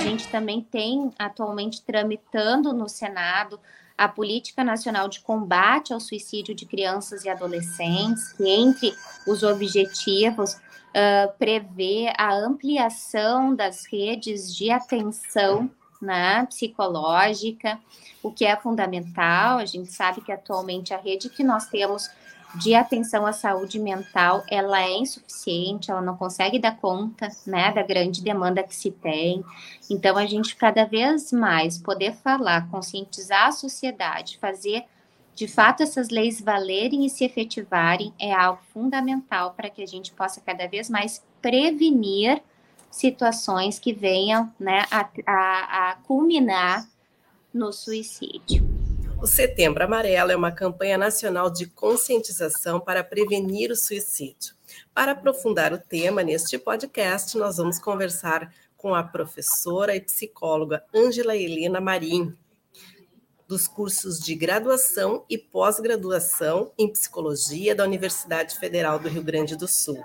gente também tem atualmente tramitando no Senado a Política Nacional de Combate ao Suicídio de Crianças e Adolescentes, que entre os objetivos uh, prevê a ampliação das redes de atenção né, psicológica, o que é fundamental. A gente sabe que atualmente a rede que nós temos de atenção à saúde mental, ela é insuficiente, ela não consegue dar conta, né, da grande demanda que se tem. Então, a gente cada vez mais poder falar, conscientizar a sociedade, fazer de fato essas leis valerem e se efetivarem é algo fundamental para que a gente possa cada vez mais prevenir situações que venham, né, a, a, a culminar no suicídio. O Setembro Amarelo é uma campanha nacional de conscientização para prevenir o suicídio. Para aprofundar o tema neste podcast, nós vamos conversar com a professora e psicóloga Ângela Helena Marim, dos cursos de graduação e pós-graduação em psicologia da Universidade Federal do Rio Grande do Sul.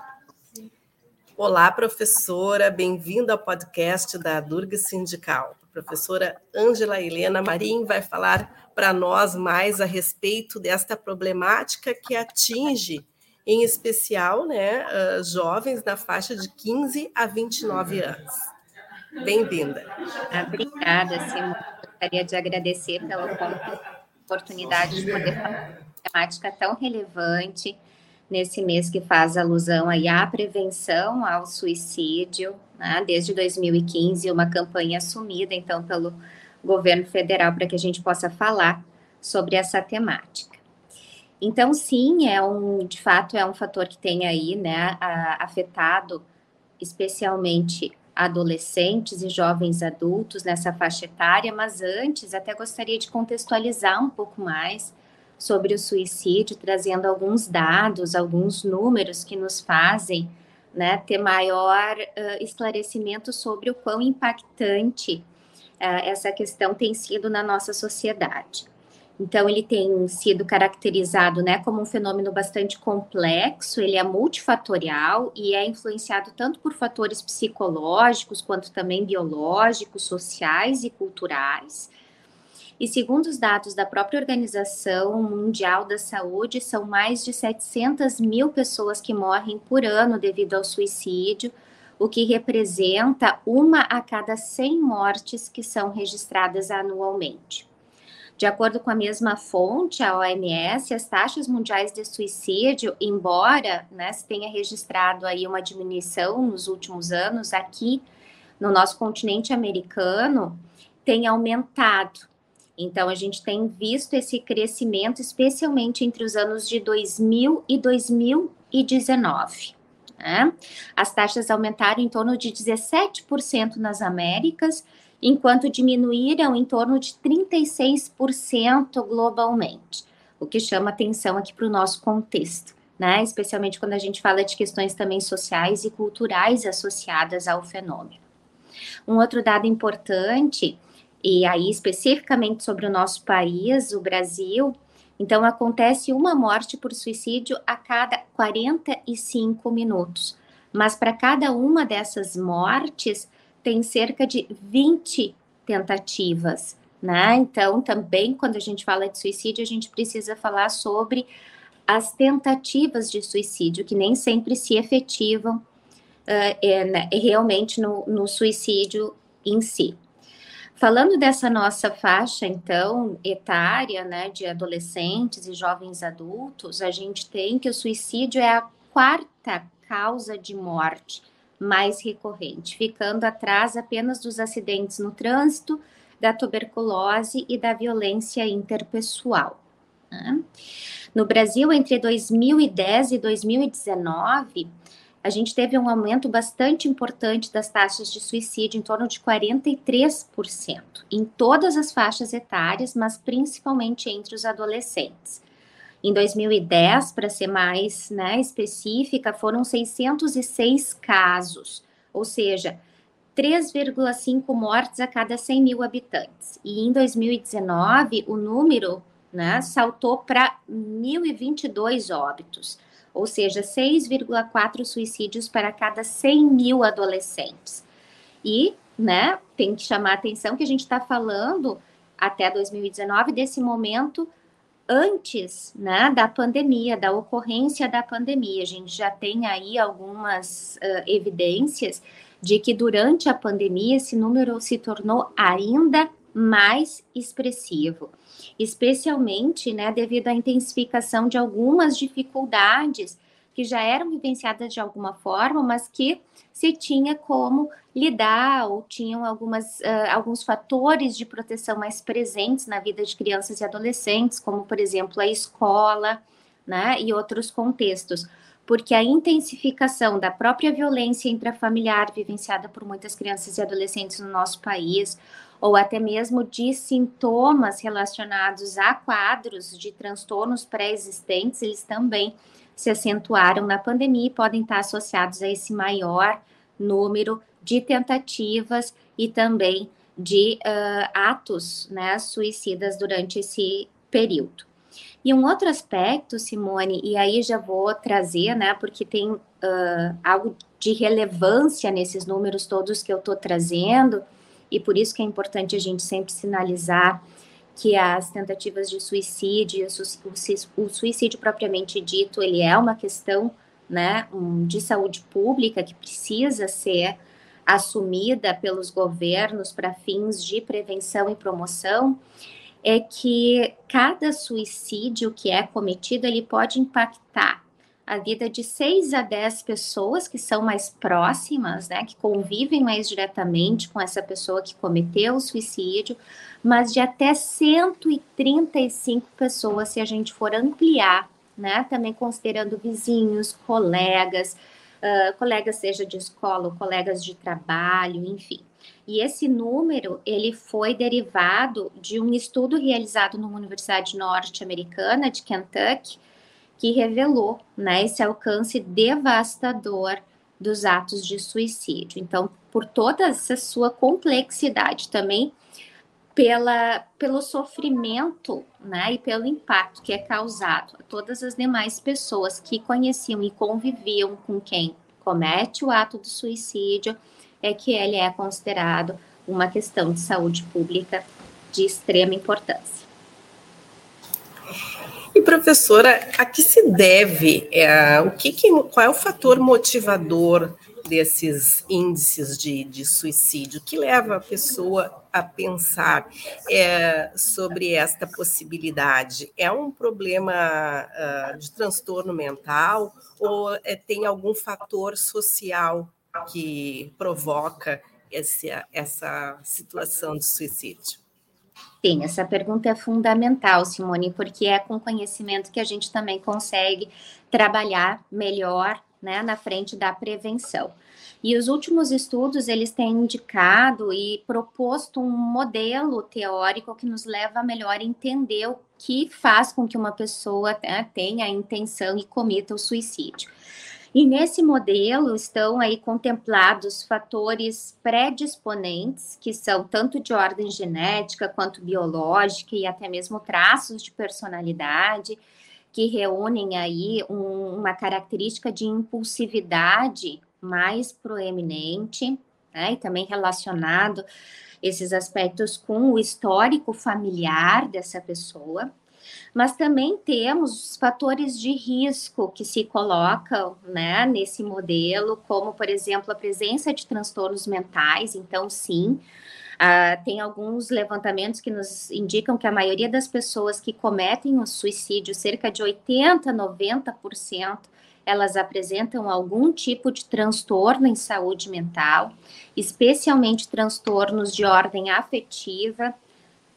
Olá, professora, bem-vinda ao podcast da Durga Sindical. Professora Ângela Helena Marim vai falar para nós mais a respeito desta problemática que atinge, em especial, né, uh, jovens na faixa de 15 a 29 anos. Bem-vinda. Obrigada, Simone. Gostaria de agradecer pela oportunidade de poder falar uma temática tão relevante nesse mês que faz alusão aí à prevenção ao suicídio, né? desde 2015, uma campanha assumida, então, pelo governo federal para que a gente possa falar sobre essa temática. Então, sim, é um, de fato, é um fator que tem aí, né, afetado especialmente adolescentes e jovens adultos nessa faixa etária, mas antes até gostaria de contextualizar um pouco mais sobre o suicídio, trazendo alguns dados, alguns números que nos fazem né, ter maior uh, esclarecimento sobre o quão impactante uh, essa questão tem sido na nossa sociedade. Então, ele tem sido caracterizado né, como um fenômeno bastante complexo, ele é multifatorial e é influenciado tanto por fatores psicológicos, quanto também biológicos, sociais e culturais. E segundo os dados da própria Organização Mundial da Saúde, são mais de 700 mil pessoas que morrem por ano devido ao suicídio, o que representa uma a cada 100 mortes que são registradas anualmente. De acordo com a mesma fonte, a OMS, as taxas mundiais de suicídio, embora né, se tenha registrado aí uma diminuição nos últimos anos, aqui no nosso continente americano, tem aumentado. Então, a gente tem visto esse crescimento, especialmente entre os anos de 2000 e 2019. Né? As taxas aumentaram em torno de 17% nas Américas, enquanto diminuíram em torno de 36% globalmente, o que chama atenção aqui para o nosso contexto, né? especialmente quando a gente fala de questões também sociais e culturais associadas ao fenômeno. Um outro dado importante, e aí especificamente sobre o nosso país, o Brasil, então, acontece uma morte por suicídio a cada 45 minutos. Mas para cada uma dessas mortes, tem cerca de 20 tentativas, né? Então, também, quando a gente fala de suicídio, a gente precisa falar sobre as tentativas de suicídio, que nem sempre se efetivam uh, é, né, realmente no, no suicídio em si. Falando dessa nossa faixa, então, etária, né, de adolescentes e jovens adultos, a gente tem que o suicídio é a quarta causa de morte mais recorrente, ficando atrás apenas dos acidentes no trânsito, da tuberculose e da violência interpessoal. Né? No Brasil, entre 2010 e 2019, a gente teve um aumento bastante importante das taxas de suicídio, em torno de 43%, em todas as faixas etárias, mas principalmente entre os adolescentes. Em 2010, para ser mais né, específica, foram 606 casos, ou seja, 3,5 mortes a cada 100 mil habitantes. E em 2019, o número né, saltou para 1.022 óbitos ou seja, 6,4 suicídios para cada 100 mil adolescentes. E né, tem que chamar a atenção que a gente está falando até 2019 desse momento antes né, da pandemia, da ocorrência da pandemia. A gente já tem aí algumas uh, evidências de que durante a pandemia esse número se tornou ainda mais expressivo, especialmente né, devido à intensificação de algumas dificuldades que já eram vivenciadas de alguma forma, mas que se tinha como lidar ou tinham algumas, uh, alguns fatores de proteção mais presentes na vida de crianças e adolescentes, como, por exemplo, a escola, né, e outros contextos. Porque a intensificação da própria violência intrafamiliar vivenciada por muitas crianças e adolescentes no nosso país, ou até mesmo de sintomas relacionados a quadros de transtornos pré-existentes, eles também se acentuaram na pandemia e podem estar associados a esse maior número de tentativas e também de uh, atos né, suicidas durante esse período. E um outro aspecto, Simone, e aí já vou trazer, né, porque tem uh, algo de relevância nesses números todos que eu estou trazendo, e por isso que é importante a gente sempre sinalizar que as tentativas de suicídio, o suicídio propriamente dito, ele é uma questão né, de saúde pública que precisa ser assumida pelos governos para fins de prevenção e promoção, é que cada suicídio que é cometido, ele pode impactar a vida de 6 a 10 pessoas que são mais próximas, né, que convivem mais diretamente com essa pessoa que cometeu o suicídio, mas de até 135 pessoas se a gente for ampliar, né, também considerando vizinhos, colegas, uh, colegas seja de escola colegas de trabalho, enfim. E esse número, ele foi derivado de um estudo realizado numa universidade norte-americana de Kentucky, que revelou né, esse alcance devastador dos atos de suicídio. Então, por toda essa sua complexidade também, pela, pelo sofrimento né, e pelo impacto que é causado a todas as demais pessoas que conheciam e conviviam com quem comete o ato do suicídio, é que ele é considerado uma questão de saúde pública de extrema importância. E professora, a que se deve? É, o que, que, qual é o fator motivador desses índices de, de suicídio? que leva a pessoa a pensar é, sobre esta possibilidade? É um problema uh, de transtorno mental ou é, tem algum fator social que provoca esse, essa situação de suicídio? Sim, essa pergunta é fundamental, Simone, porque é com conhecimento que a gente também consegue trabalhar melhor né, na frente da prevenção. E os últimos estudos, eles têm indicado e proposto um modelo teórico que nos leva a melhor entender o que faz com que uma pessoa né, tenha a intenção e cometa o suicídio. E nesse modelo estão aí contemplados fatores predisponentes, que são tanto de ordem genética quanto biológica e até mesmo traços de personalidade, que reúnem aí um, uma característica de impulsividade mais proeminente, né, e também relacionado esses aspectos com o histórico familiar dessa pessoa mas também temos os fatores de risco que se colocam né, nesse modelo, como, por exemplo, a presença de transtornos mentais. Então, sim, uh, tem alguns levantamentos que nos indicam que a maioria das pessoas que cometem o suicídio, cerca de 80%, 90%, elas apresentam algum tipo de transtorno em saúde mental, especialmente transtornos de ordem afetiva,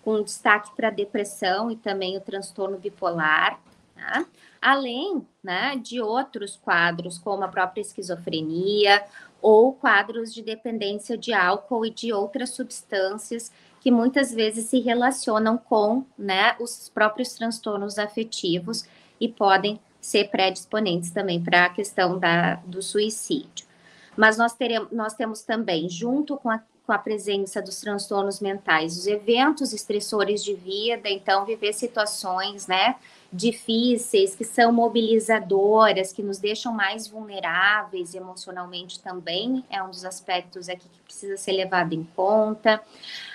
com destaque para depressão e também o transtorno bipolar, tá? além né, de outros quadros, como a própria esquizofrenia ou quadros de dependência de álcool e de outras substâncias que muitas vezes se relacionam com né, os próprios transtornos afetivos e podem ser predisponentes também para a questão da, do suicídio. Mas nós, teremos, nós temos também, junto com a com a presença dos transtornos mentais, os eventos estressores de vida, então viver situações, né, difíceis, que são mobilizadoras, que nos deixam mais vulneráveis emocionalmente também, é um dos aspectos aqui que precisa ser levado em conta.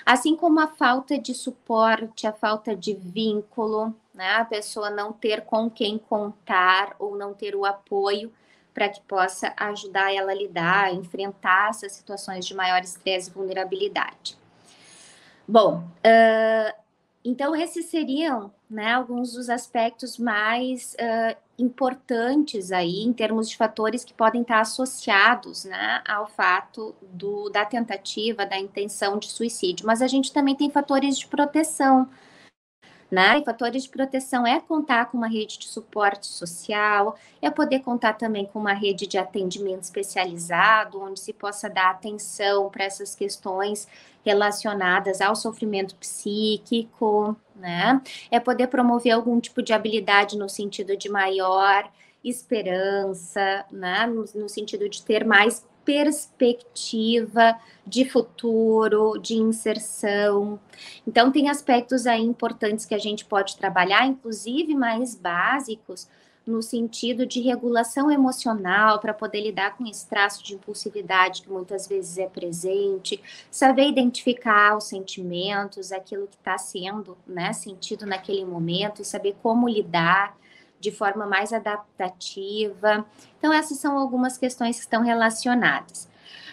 Assim como a falta de suporte, a falta de vínculo, né? A pessoa não ter com quem contar ou não ter o apoio para que possa ajudar ela a lidar, a enfrentar essas situações de maior estresse e vulnerabilidade. Bom, uh, então esses seriam né, alguns dos aspectos mais uh, importantes aí em termos de fatores que podem estar associados né, ao fato do, da tentativa, da intenção de suicídio. Mas a gente também tem fatores de proteção, né? E fatores de proteção é contar com uma rede de suporte social, é poder contar também com uma rede de atendimento especializado, onde se possa dar atenção para essas questões relacionadas ao sofrimento psíquico, né? É poder promover algum tipo de habilidade no sentido de maior esperança, né? No, no sentido de ter mais perspectiva de futuro, de inserção. Então, tem aspectos aí importantes que a gente pode trabalhar, inclusive mais básicos, no sentido de regulação emocional, para poder lidar com esse traço de impulsividade que muitas vezes é presente, saber identificar os sentimentos, aquilo que está sendo né, sentido naquele momento e saber como lidar de forma mais adaptativa. Então, essas são algumas questões que estão relacionadas.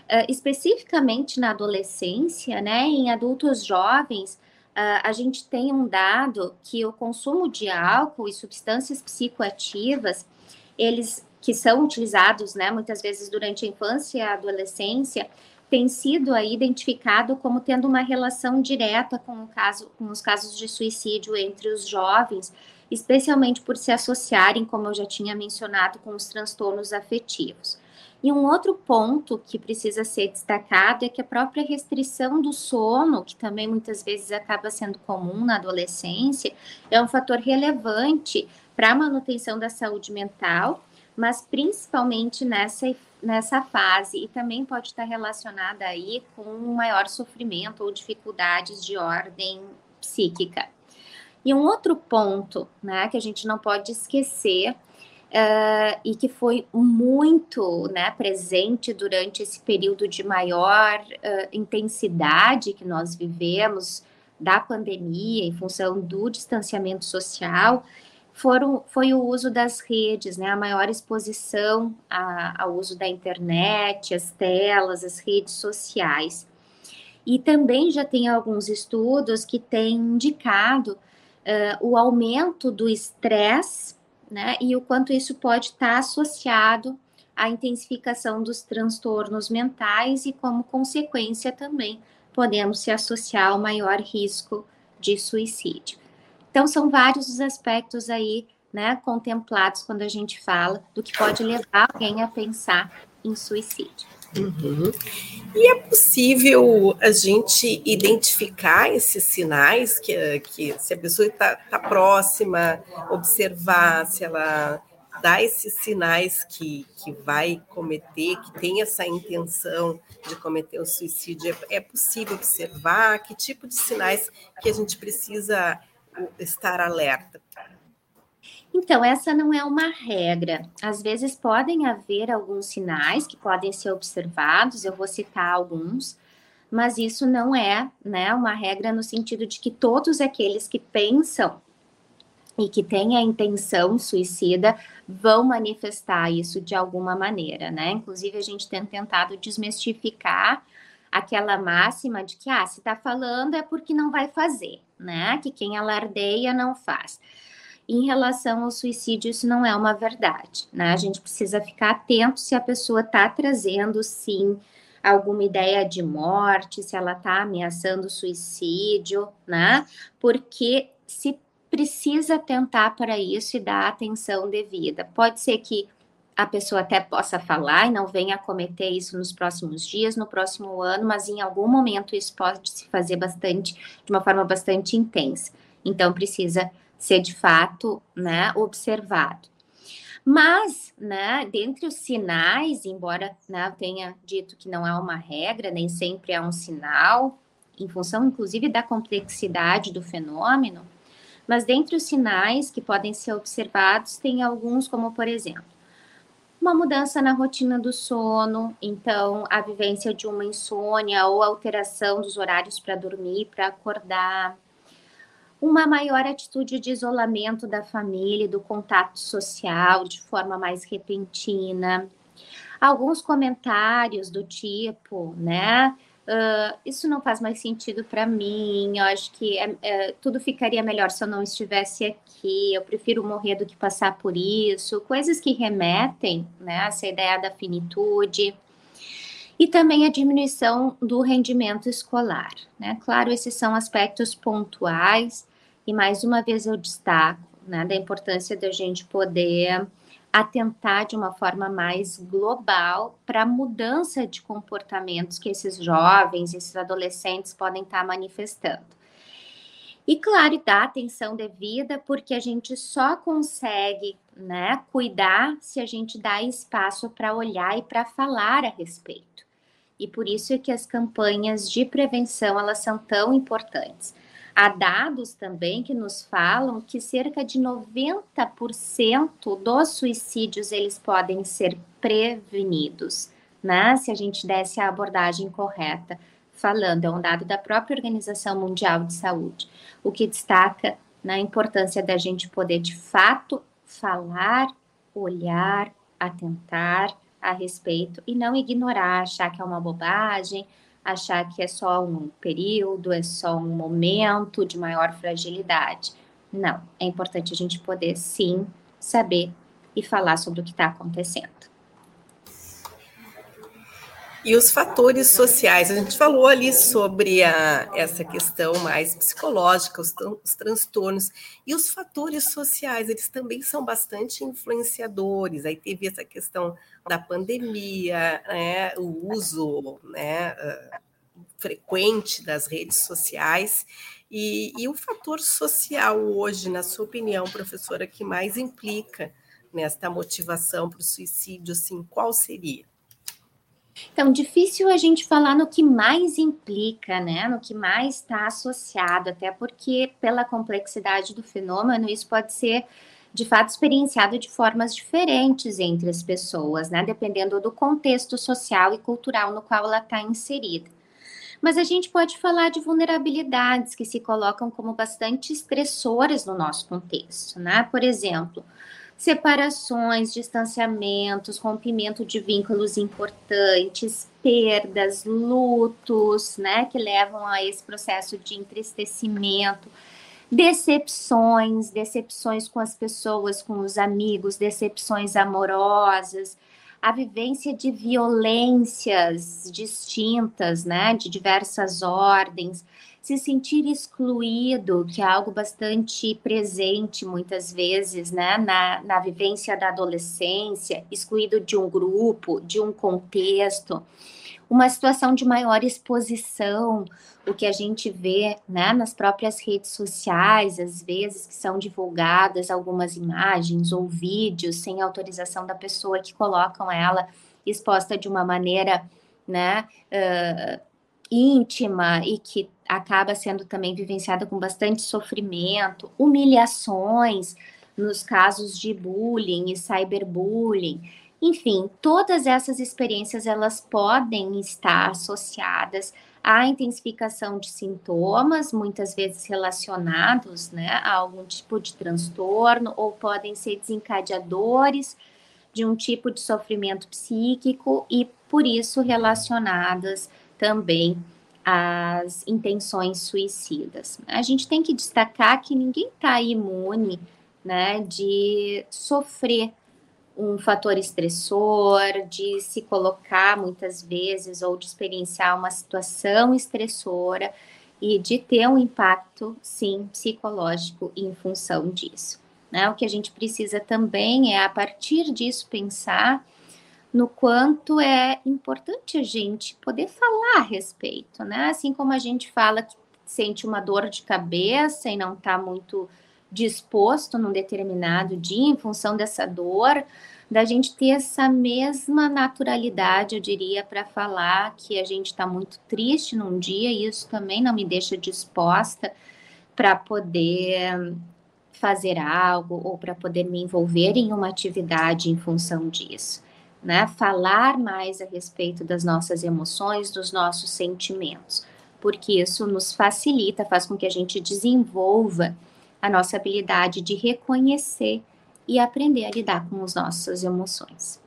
Uh, especificamente na adolescência, né, em adultos jovens, uh, a gente tem um dado que o consumo de álcool e substâncias psicoativas, eles que são utilizados, né, muitas vezes durante a infância e a adolescência, tem sido aí identificado como tendo uma relação direta com, o caso, com os casos de suicídio entre os jovens, especialmente por se associarem, como eu já tinha mencionado, com os transtornos afetivos. E um outro ponto que precisa ser destacado é que a própria restrição do sono, que também muitas vezes acaba sendo comum na adolescência, é um fator relevante para a manutenção da saúde mental, mas principalmente nessa, nessa fase, e também pode estar relacionada aí com um maior sofrimento ou dificuldades de ordem psíquica. E um outro ponto né, que a gente não pode esquecer Uh, e que foi muito né, presente durante esse período de maior uh, intensidade que nós vivemos da pandemia, em função do distanciamento social, foram, foi o uso das redes, né, a maior exposição a, ao uso da internet, as telas, as redes sociais. E também já tem alguns estudos que têm indicado uh, o aumento do estresse, né, e o quanto isso pode estar associado à intensificação dos transtornos mentais e, como consequência, também podemos se associar ao maior risco de suicídio. Então, são vários os aspectos aí, né, contemplados quando a gente fala do que pode levar alguém a pensar em suicídio. Uhum. E é possível a gente identificar esses sinais que, que se a pessoa está tá próxima, observar se ela dá esses sinais que, que vai cometer, que tem essa intenção de cometer o suicídio, é, é possível observar que tipo de sinais que a gente precisa estar alerta? Então, essa não é uma regra. Às vezes podem haver alguns sinais que podem ser observados, eu vou citar alguns, mas isso não é né, uma regra no sentido de que todos aqueles que pensam e que têm a intenção suicida vão manifestar isso de alguma maneira, né? Inclusive, a gente tem tentado desmistificar aquela máxima de que, ah, se tá falando é porque não vai fazer, né? Que quem alardeia não faz em relação ao suicídio, isso não é uma verdade, né? A gente precisa ficar atento se a pessoa está trazendo, sim, alguma ideia de morte, se ela está ameaçando suicídio, né? Porque se precisa tentar para isso e dar atenção devida. Pode ser que a pessoa até possa falar e não venha a cometer isso nos próximos dias, no próximo ano, mas em algum momento isso pode se fazer bastante, de uma forma bastante intensa. Então precisa ser de fato né, observado. Mas, né, dentre os sinais, embora né, eu tenha dito que não é uma regra, nem sempre é um sinal, em função inclusive da complexidade do fenômeno, Mas dentre os sinais que podem ser observados, tem alguns, como por exemplo, uma mudança na rotina do sono, então a vivência de uma insônia ou alteração dos horários para dormir, para acordar, uma maior atitude de isolamento da família, do contato social de forma mais repentina. Alguns comentários do tipo, né? Uh, isso não faz mais sentido para mim. Eu acho que é, é, tudo ficaria melhor se eu não estivesse aqui. Eu prefiro morrer do que passar por isso. Coisas que remetem, né, a essa ideia da finitude. E também a diminuição do rendimento escolar. Né? Claro, esses são aspectos pontuais. E mais uma vez eu destaco né, da importância da gente poder atentar de uma forma mais global para a mudança de comportamentos que esses jovens, esses adolescentes podem estar tá manifestando. E claro, dar atenção devida, porque a gente só consegue né, cuidar se a gente dá espaço para olhar e para falar a respeito. E por isso é que as campanhas de prevenção elas são tão importantes. Há dados também que nos falam que cerca de 90% dos suicídios eles podem ser prevenidos, né? Se a gente desse a abordagem correta, falando, é um dado da própria Organização Mundial de Saúde, o que destaca na importância da gente poder de fato falar, olhar, atentar a respeito e não ignorar, achar que é uma bobagem, achar que é só um período, é só um momento de maior fragilidade. Não, é importante a gente poder sim saber e falar sobre o que está acontecendo. E os fatores sociais, a gente falou ali sobre a, essa questão mais psicológica, os, os, transtornos, e os fatores sociais, eles também são bastante influenciadores. Aí teve essa questão da pandemia, né, o uso né, uh, frequente das redes sociais, e, e o fator social hoje, na sua opinião, professora, que mais implica nesta motivação para o suicídio, assim, qual seria? Então, difícil a gente falar no que mais implica, né? No que mais está associado, até porque, pela complexidade do fenômeno, isso pode ser de fato experienciado de formas diferentes entre as pessoas, né? Dependendo do contexto social e cultural no qual ela está inserida. Mas a gente pode falar de vulnerabilidades que se colocam como bastante estressoras no nosso contexto, né? Por exemplo, separações, distanciamentos, rompimento de vínculos importantes, perdas, lutos, né, que levam a esse processo de entristecimento, decepções, decepções com as pessoas, com os amigos, decepções amorosas, a vivência de violências distintas, né, de diversas ordens, se sentir excluído, que é algo bastante presente muitas vezes, né, na, na vivência da adolescência, excluído de um grupo, de um contexto, uma situação de maior exposição, o que a gente vê né, nas próprias redes sociais, às vezes que são divulgadas algumas imagens ou vídeos sem autorização da pessoa que colocam ela exposta de uma maneira né, uh, íntima e que acaba sendo também vivenciada com bastante sofrimento, humilhações nos casos de bullying e cyberbullying. Enfim, todas essas experiências elas podem estar associadas à intensificação de sintomas, muitas vezes relacionados né, a algum tipo de transtorno, ou podem ser desencadeadores de um tipo de sofrimento psíquico e, por isso, relacionadas também as intenções suicidas. A gente tem que destacar que ninguém está imune né, de sofrer um fator estressor, de se colocar muitas vezes ou de experienciar uma situação estressora e de ter um impacto, sim, psicológico em função disso. Né? O que a gente precisa também é, a partir disso, pensar no quanto é importante a gente poder falar a respeito, né? Assim como a gente fala que sente uma dor de cabeça e não está muito disposto num determinado dia em função dessa dor, da gente ter essa mesma naturalidade, eu diria, para falar que a gente está muito triste num dia e isso também não me deixa disposta para poder fazer algo ou para poder me envolver em uma atividade em função disso. Né? Falar mais a respeito das nossas emoções, dos nossos sentimentos, porque isso nos facilita, faz com que a gente desenvolva a nossa habilidade de reconhecer e aprender a lidar com as nossas emoções.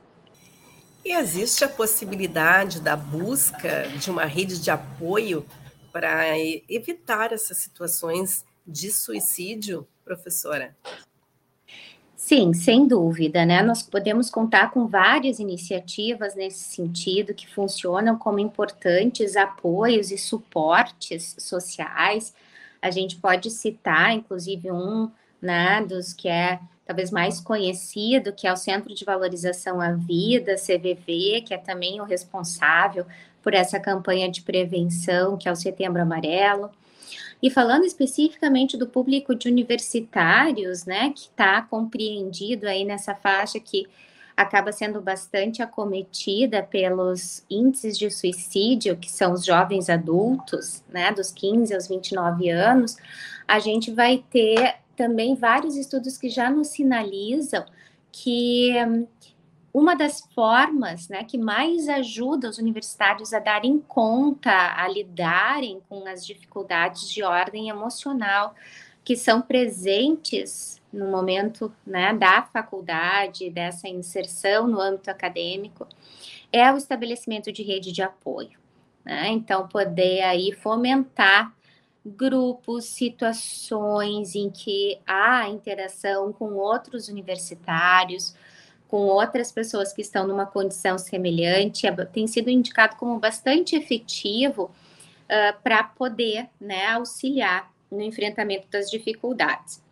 E existe a possibilidade da busca de uma rede de apoio para evitar essas situações de suicídio, professora? Sim, sem dúvida, né? Nós podemos contar com várias iniciativas nesse sentido que funcionam como importantes apoios e suportes sociais. A gente pode citar, inclusive, um né, dos que é talvez mais conhecido, que é o Centro de Valorização à Vida, CVV, que é também o responsável por essa campanha de prevenção, que é o Setembro Amarelo. E falando especificamente do público de universitários, né, que está compreendido aí nessa faixa que acaba sendo bastante acometida pelos índices de suicídio, que são os jovens adultos, né, dos 15 aos 29 anos, a gente vai ter também vários estudos que já nos sinalizam que hum, uma das formas né, que mais ajuda os universitários a darem conta, a lidarem com as dificuldades de ordem emocional que são presentes no momento né, da faculdade, dessa inserção no âmbito acadêmico, é o estabelecimento de rede de apoio. Né? Então, poder aí fomentar grupos, situações em que há interação com outros universitários, com outras pessoas que estão numa condição semelhante, é, tem sido indicado como bastante efetivo uh, para poder né, auxiliar no enfrentamento das dificuldades.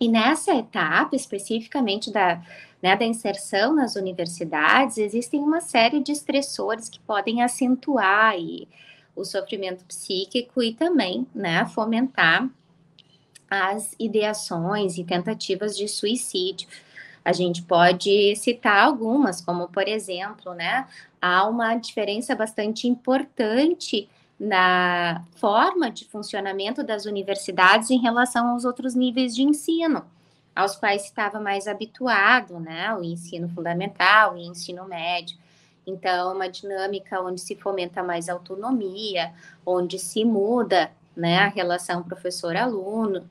E nessa etapa, especificamente da, né, da inserção nas universidades, existem uma série de estressores que podem acentuar aí o sofrimento psíquico e também né, fomentar as ideações e tentativas de suicídio. A gente pode citar algumas, como por exemplo, né, há uma diferença bastante importante na forma de funcionamento das universidades em relação aos outros níveis de ensino, aos quais estava mais habituado, né, o ensino fundamental e ensino médio. Então, uma dinâmica onde se fomenta mais autonomia, onde se muda, né, a relação professor-aluno.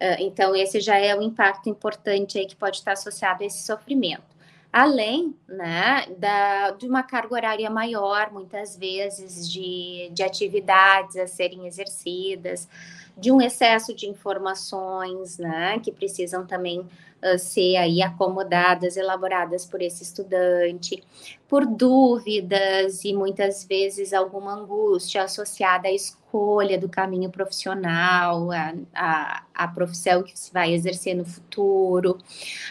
Ah, então, esse já é um impacto importante aí que pode estar associado a esse sofrimento. Além né, da, de uma carga horária maior, muitas vezes, de, de atividades a serem exercidas, de um excesso de informações, né, que precisam também uh, ser aí acomodadas, elaboradas por esse estudante, por dúvidas e muitas vezes alguma angústia associada à escolha do caminho profissional, a, a, a profissão que se vai exercer no futuro,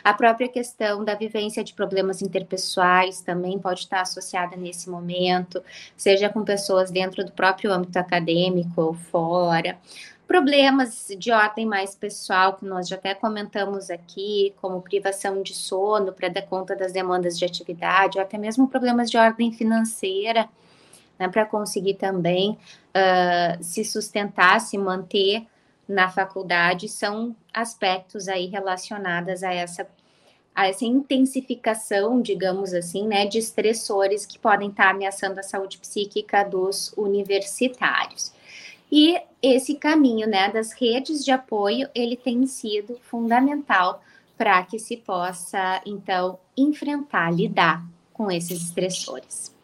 a própria questão da vivência de problemas interpessoais também pode estar associada nesse momento, seja com pessoas dentro do próprio âmbito acadêmico ou fora problemas de ordem mais pessoal, que nós já até comentamos aqui, como privação de sono para dar conta das demandas de atividade, ou até mesmo problemas de ordem financeira, né, para conseguir também uh, se sustentar, se manter na faculdade, são aspectos aí relacionados a essa a essa intensificação, digamos assim, né, de estressores que podem estar ameaçando a saúde psíquica dos universitários. E esse caminho, né, das redes de apoio, ele tem sido fundamental para que se possa, então, enfrentar, lidar com esses estressores.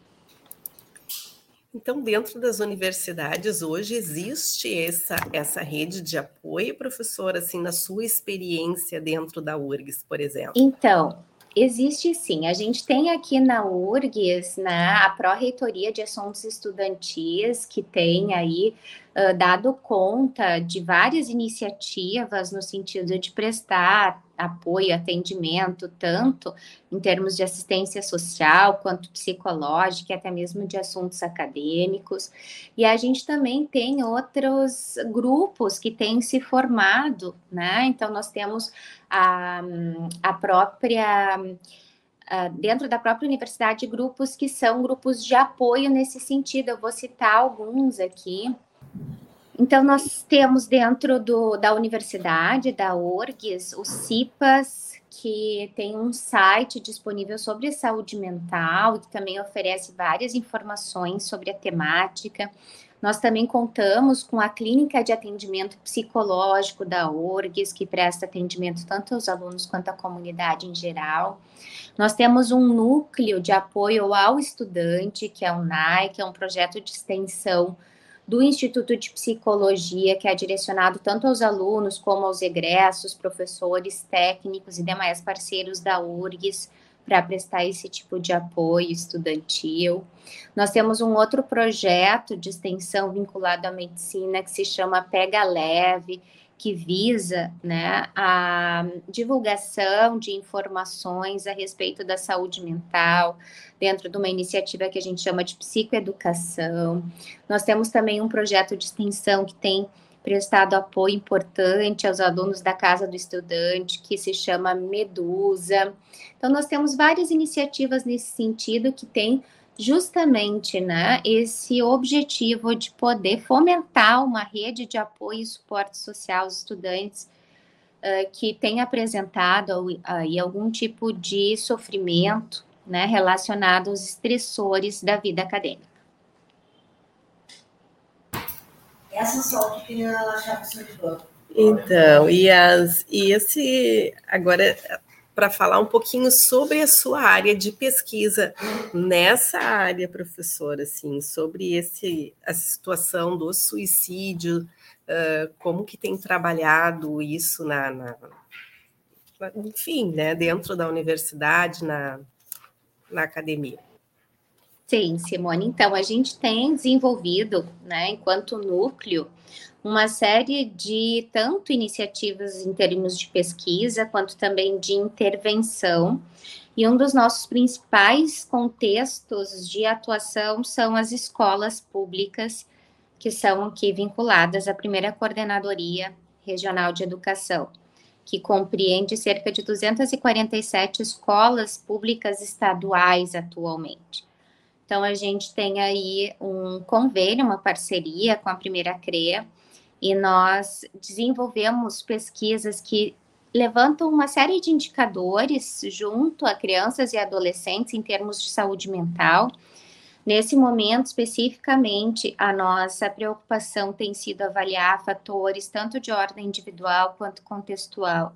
Então, dentro das universidades, hoje existe essa, essa rede de apoio, professora, assim, na sua experiência dentro da URGS, por exemplo? Então, Existe sim. A gente tem aqui na URGS né, a Pró-Reitoria de Assuntos Estudantis, que tem aí uh, dado conta de várias iniciativas no sentido de prestar apoio, atendimento, tanto em termos de assistência social quanto psicológica, até mesmo de assuntos acadêmicos. E a gente também tem outros grupos que têm se formado, né? Então, nós temos a, a própria. dentro da própria universidade, grupos que são grupos de apoio nesse sentido. Eu vou citar alguns aqui Então, nós temos dentro do, da universidade, da URGS, o CIPAS, que tem um site disponível sobre saúde mental e que também oferece várias informações sobre a temática. Nós também contamos com a clínica de atendimento psicológico da URGS, que presta atendimento tanto aos alunos quanto à comunidade em geral. Nós temos um núcleo de apoio ao estudante, que é o NAI, que é um projeto de extensão do Instituto de Psicologia, que é direcionado tanto aos alunos como aos egressos, professores, técnicos e demais parceiros da URGS para prestar esse tipo de apoio estudantil. Nós temos um outro projeto de extensão vinculado à medicina que se chama Pega Leve, que visa né, a divulgação de informações a respeito da saúde mental, dentro de uma iniciativa que a gente chama de psicoeducação. Nós temos também um projeto de extensão que tem prestado apoio importante aos alunos da Casa do Estudante, que se chama Medusa. Então, nós temos várias iniciativas nesse sentido que tem justamente né, esse objetivo de poder fomentar uma rede de apoio e suporte social aos estudantes uh, que têm apresentado aí algum tipo de sofrimento né, relacionado aos estressores da vida acadêmica. Essa só que queria achar de banco. Então, e, as, e esse agora para falar um pouquinho sobre a sua área de pesquisa nessa área, professora, assim, sobre esse a situação do suicídio, uh, como que tem trabalhado isso na, na, na, enfim, né, dentro da universidade, na, na academia. Sim, Simone. Então, a gente tem desenvolvido, né, enquanto núcleo, uma série de tanto iniciativas em termos de pesquisa, quanto também de intervenção. E um dos nossos principais contextos de atuação são as escolas públicas, que são aqui vinculadas à primeira coordenadoria regional de educação, que compreende cerca de 247 escolas públicas estaduais atualmente. Então, a gente tem aí um convênio, uma parceria com a primeira CREA, e nós desenvolvemos pesquisas que levantam uma série de indicadores junto a crianças e adolescentes em termos de saúde mental. Nesse momento, especificamente, a nossa preocupação tem sido avaliar fatores tanto de ordem individual quanto contextual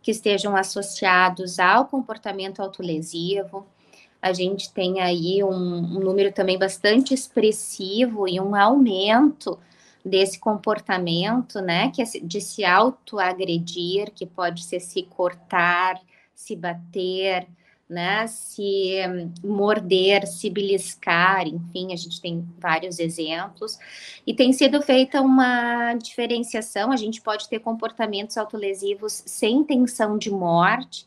que estejam associados ao comportamento autolesivo. A gente tem aí um, um número também bastante expressivo e um aumento desse comportamento, né, que é de se autoagredir, que pode ser se cortar, se bater, né, se morder, se beliscar, enfim, a gente tem vários exemplos. E tem sido feita uma diferenciação, a gente pode ter comportamentos autolesivos sem intenção de morte,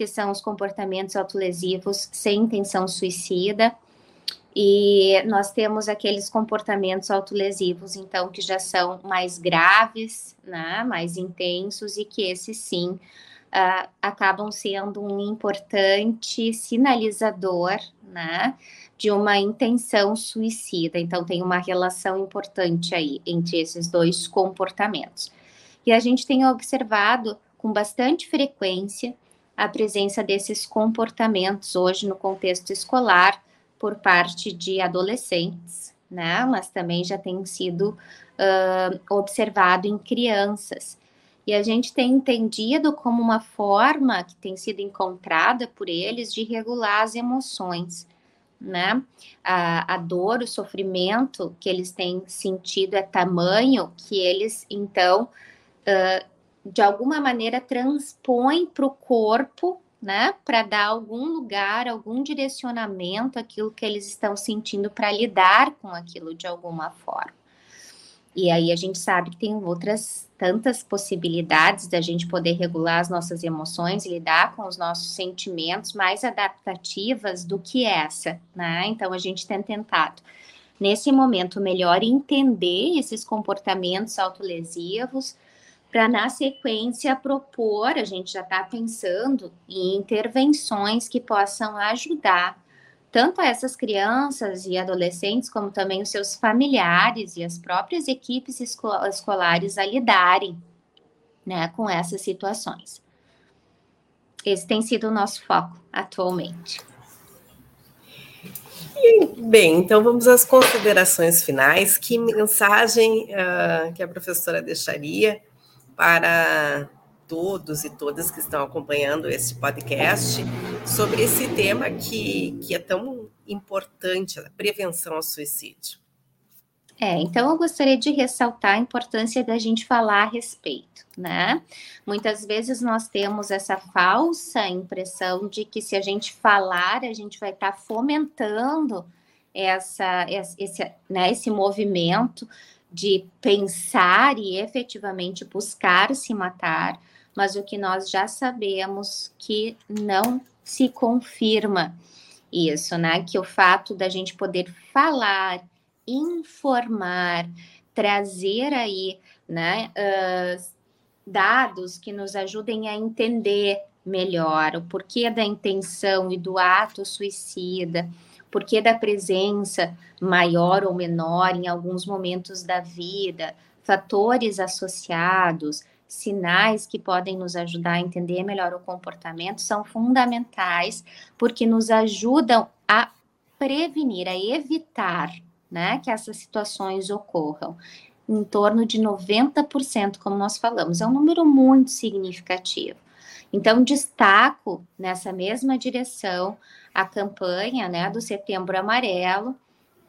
que são os comportamentos autolesivos sem intenção suicida, e nós temos aqueles comportamentos autolesivos, então, que já são mais graves, né, mais intensos, e que esses sim uh, acabam sendo um importante sinalizador, né, de uma intenção suicida. Então, tem uma relação importante aí entre esses dois comportamentos. E a gente tem observado com bastante frequência a presença desses comportamentos hoje no contexto escolar por parte de adolescentes, né? Mas também já tem sido uh, observado em crianças. E a gente tem entendido como uma forma que tem sido encontrada por eles de regular as emoções, né? A, a dor, o sofrimento que eles têm sentido é tamanho que eles, então, uh, de alguma maneira, transpõem para o corpo né, para dar algum lugar, algum direcionamento aquilo que eles estão sentindo para lidar com aquilo de alguma forma. E aí a gente sabe que tem outras tantas possibilidades da gente poder regular as nossas emoções lidar com os nossos sentimentos mais adaptativas do que essa, né? Então a gente tem tentado nesse momento melhor entender esses comportamentos autolesivos, para na sequência propor, a gente já está pensando em intervenções que possam ajudar tanto essas crianças e adolescentes, como também os seus familiares e as próprias equipes esco escolares a lidarem né, com essas situações. Esse tem sido o nosso foco atualmente. Bem, então vamos às considerações finais. Que mensagem uh, que a professora deixaria para todos e todas que estão acompanhando esse podcast sobre esse tema que, que é tão importante, a prevenção ao suicídio. É, então eu gostaria de ressaltar a importância da gente falar a respeito, né? Muitas vezes nós temos essa falsa impressão de que se a gente falar, a gente vai estar tá fomentando essa, esse, né, esse movimento de pensar e efetivamente buscar se matar, mas o que nós já sabemos que não se confirma isso, né? Que o fato da gente poder falar, informar, trazer aí, né, uh, dados que nos ajudem a entender melhor o porquê da intenção e do ato suicida, porquê da presença maior ou menor em alguns momentos da vida, fatores associados, sinais que podem nos ajudar a entender melhor o comportamento são fundamentais porque nos ajudam a prevenir, a evitar né, que essas situações ocorram. Em torno de 90%, como nós falamos, é um número muito significativo. Então, destaco nessa mesma direção a campanha né, do Setembro Amarelo,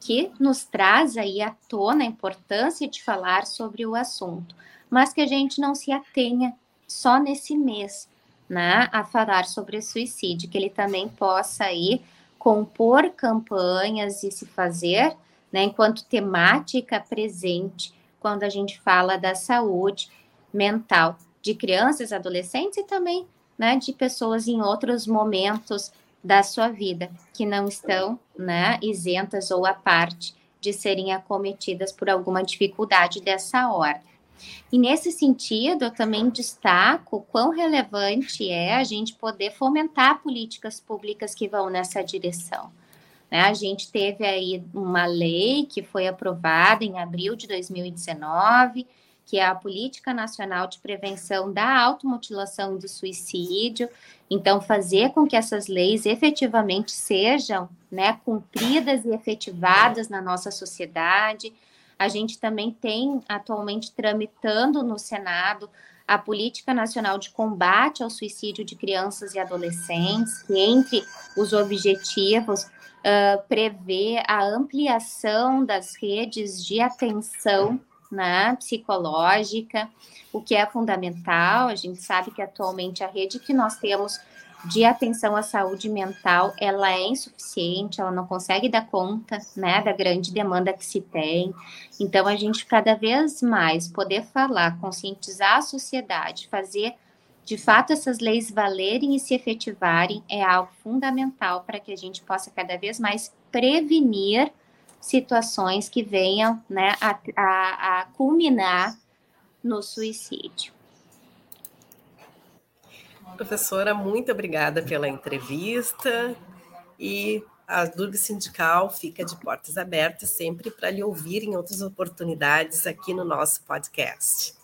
que nos traz aí à tona a importância de falar sobre o assunto mas que a gente não se atenha só nesse mês, né, a falar sobre suicídio, que ele também possa aí compor campanhas e se fazer, né, enquanto temática presente quando a gente fala da saúde mental de crianças, adolescentes e também, né, de pessoas em outros momentos da sua vida que não estão, né, isentas ou à parte de serem acometidas por alguma dificuldade dessa ordem. E nesse sentido, eu também destaco quão relevante é a gente poder fomentar políticas públicas que vão nessa direção. Né? A gente teve aí uma lei que foi aprovada em abril de 2019, que é a Política Nacional de Prevenção da Automutilação e do Suicídio. Então, fazer com que essas leis efetivamente sejam né, cumpridas e efetivadas na nossa sociedade a gente também tem atualmente tramitando no Senado a Política Nacional de Combate ao Suicídio de Crianças e Adolescentes, que entre os objetivos uh, prevê a ampliação das redes de atenção né, psicológica, o que é fundamental. A gente sabe que atualmente a rede que nós temos de atenção à saúde mental, ela é insuficiente, ela não consegue dar conta, né, da grande demanda que se tem. Então, a gente cada vez mais poder falar, conscientizar a sociedade, fazer de fato essas leis valerem e se efetivarem é algo fundamental para que a gente possa cada vez mais prevenir situações que venham, né, a, a, a culminar no suicídio. Professora, muito obrigada pela entrevista e a Durga Sindical fica de portas abertas sempre para lhe ouvir em outras oportunidades aqui no nosso podcast.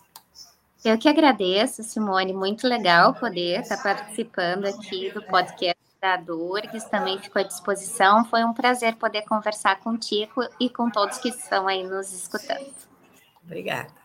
Eu que agradeço, Simone, muito legal poder estar participando aqui do podcast da Durgues, também ficou à disposição. Foi um prazer poder conversar contigo e com todos que estão aí nos escutando. Obrigada.